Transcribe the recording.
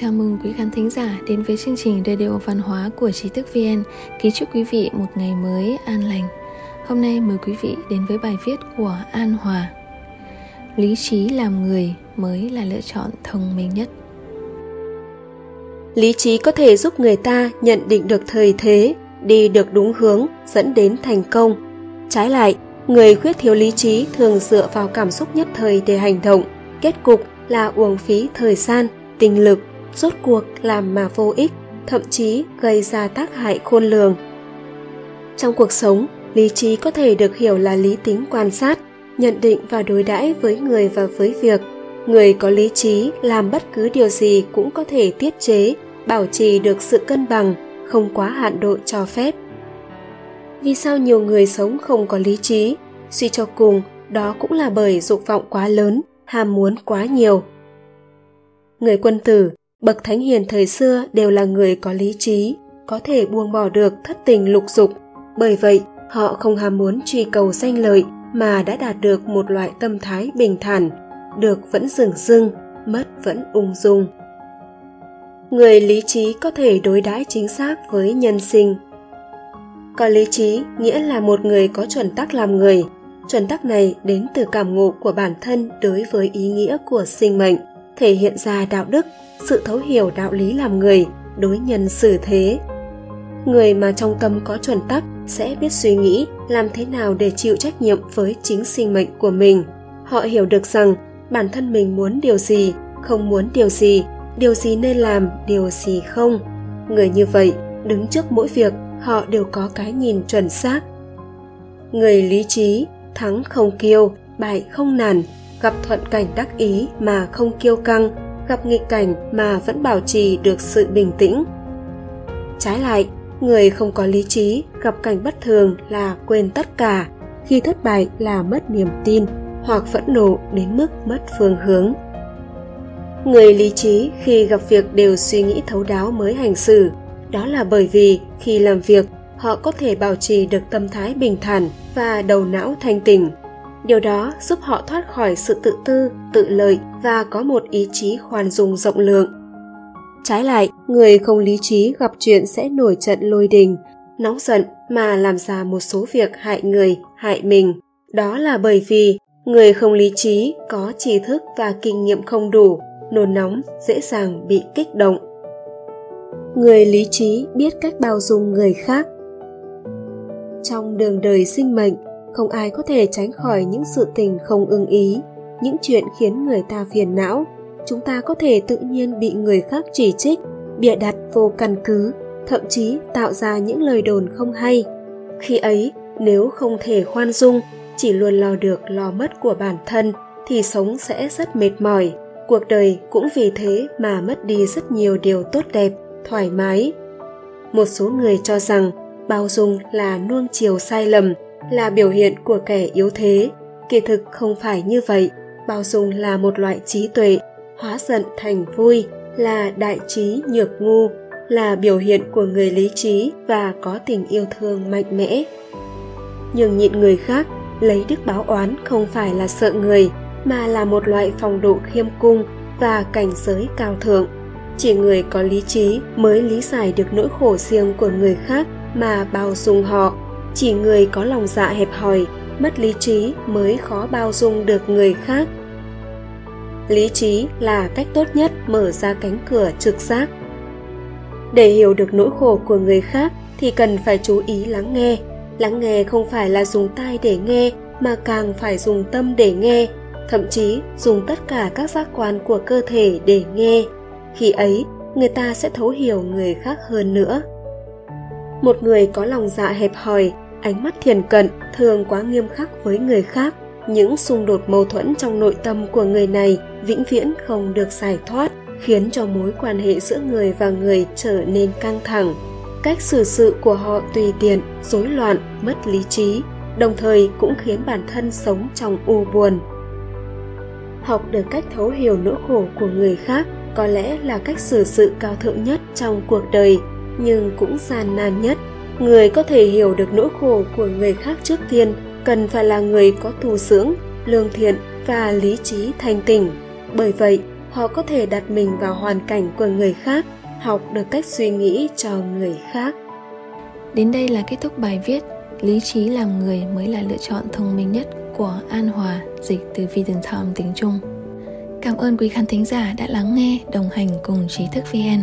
Chào mừng quý khán thính giả đến với chương trình Radio Văn hóa của Trí thức VN. Kính chúc quý vị một ngày mới an lành. Hôm nay mời quý vị đến với bài viết của An Hòa. Lý trí làm người mới là lựa chọn thông minh nhất. Lý trí có thể giúp người ta nhận định được thời thế, đi được đúng hướng, dẫn đến thành công. Trái lại, người khuyết thiếu lý trí thường dựa vào cảm xúc nhất thời để hành động, kết cục là uổng phí thời gian, tinh lực rốt cuộc làm mà vô ích, thậm chí gây ra tác hại khôn lường. Trong cuộc sống, lý trí có thể được hiểu là lý tính quan sát, nhận định và đối đãi với người và với việc. Người có lý trí làm bất cứ điều gì cũng có thể tiết chế, bảo trì được sự cân bằng, không quá hạn độ cho phép. Vì sao nhiều người sống không có lý trí? Suy cho cùng, đó cũng là bởi dục vọng quá lớn, ham muốn quá nhiều. Người quân tử Bậc thánh hiền thời xưa đều là người có lý trí, có thể buông bỏ được thất tình lục dục. Bởi vậy, họ không ham muốn truy cầu danh lợi mà đã đạt được một loại tâm thái bình thản, được vẫn dừng dưng, mất vẫn ung dung. Người lý trí có thể đối đãi chính xác với nhân sinh. Có lý trí nghĩa là một người có chuẩn tắc làm người. Chuẩn tắc này đến từ cảm ngộ của bản thân đối với ý nghĩa của sinh mệnh, thể hiện ra đạo đức, sự thấu hiểu đạo lý làm người, đối nhân xử thế. Người mà trong tâm có chuẩn tắc sẽ biết suy nghĩ, làm thế nào để chịu trách nhiệm với chính sinh mệnh của mình. Họ hiểu được rằng, bản thân mình muốn điều gì, không muốn điều gì điều gì nên làm, điều gì không. Người như vậy, đứng trước mỗi việc, họ đều có cái nhìn chuẩn xác. Người lý trí, thắng không kiêu, bại không nản gặp thuận cảnh đắc ý mà không kiêu căng, gặp nghịch cảnh mà vẫn bảo trì được sự bình tĩnh. Trái lại, người không có lý trí, gặp cảnh bất thường là quên tất cả, khi thất bại là mất niềm tin hoặc phẫn nộ đến mức mất phương hướng. Người lý trí khi gặp việc đều suy nghĩ thấu đáo mới hành xử, đó là bởi vì khi làm việc, họ có thể bảo trì được tâm thái bình thản và đầu não thanh tỉnh điều đó giúp họ thoát khỏi sự tự tư, tự lợi và có một ý chí khoan dung rộng lượng. Trái lại, người không lý trí gặp chuyện sẽ nổi trận lôi đình, nóng giận mà làm ra một số việc hại người, hại mình. Đó là bởi vì người không lý trí có tri thức và kinh nghiệm không đủ, nôn nóng, dễ dàng bị kích động. Người lý trí biết cách bao dung người khác. Trong đường đời sinh mệnh không ai có thể tránh khỏi những sự tình không ưng ý, những chuyện khiến người ta phiền não. Chúng ta có thể tự nhiên bị người khác chỉ trích, bịa đặt vô căn cứ, thậm chí tạo ra những lời đồn không hay. Khi ấy, nếu không thể khoan dung, chỉ luôn lo được lo mất của bản thân, thì sống sẽ rất mệt mỏi. Cuộc đời cũng vì thế mà mất đi rất nhiều điều tốt đẹp, thoải mái. Một số người cho rằng bao dung là nuông chiều sai lầm là biểu hiện của kẻ yếu thế. Kỳ thực không phải như vậy. Bao dung là một loại trí tuệ, hóa giận thành vui, là đại trí nhược ngu, là biểu hiện của người lý trí và có tình yêu thương mạnh mẽ. Nhưng nhịn người khác, lấy đức báo oán không phải là sợ người, mà là một loại phong độ khiêm cung và cảnh giới cao thượng. Chỉ người có lý trí mới lý giải được nỗi khổ riêng của người khác mà bao dung họ chỉ người có lòng dạ hẹp hòi, mất lý trí mới khó bao dung được người khác. Lý trí là cách tốt nhất mở ra cánh cửa trực giác. Để hiểu được nỗi khổ của người khác thì cần phải chú ý lắng nghe. Lắng nghe không phải là dùng tai để nghe, mà càng phải dùng tâm để nghe, thậm chí dùng tất cả các giác quan của cơ thể để nghe. Khi ấy, người ta sẽ thấu hiểu người khác hơn nữa. Một người có lòng dạ hẹp hòi ánh mắt thiền cận thường quá nghiêm khắc với người khác. Những xung đột mâu thuẫn trong nội tâm của người này vĩnh viễn không được giải thoát, khiến cho mối quan hệ giữa người và người trở nên căng thẳng. Cách xử sự của họ tùy tiện, rối loạn, mất lý trí, đồng thời cũng khiến bản thân sống trong u buồn. Học được cách thấu hiểu nỗi khổ của người khác có lẽ là cách xử sự cao thượng nhất trong cuộc đời, nhưng cũng gian nan nhất người có thể hiểu được nỗi khổ của người khác trước tiên, cần phải là người có thù dưỡng, lương thiện và lý trí thanh tỉnh bởi vậy, họ có thể đặt mình vào hoàn cảnh của người khác, học được cách suy nghĩ cho người khác. Đến đây là kết thúc bài viết, lý trí làm người mới là lựa chọn thông minh nhất của an hòa, dịch từ vision time tiếng trung. Cảm ơn quý khán thính giả đã lắng nghe, đồng hành cùng trí thức vn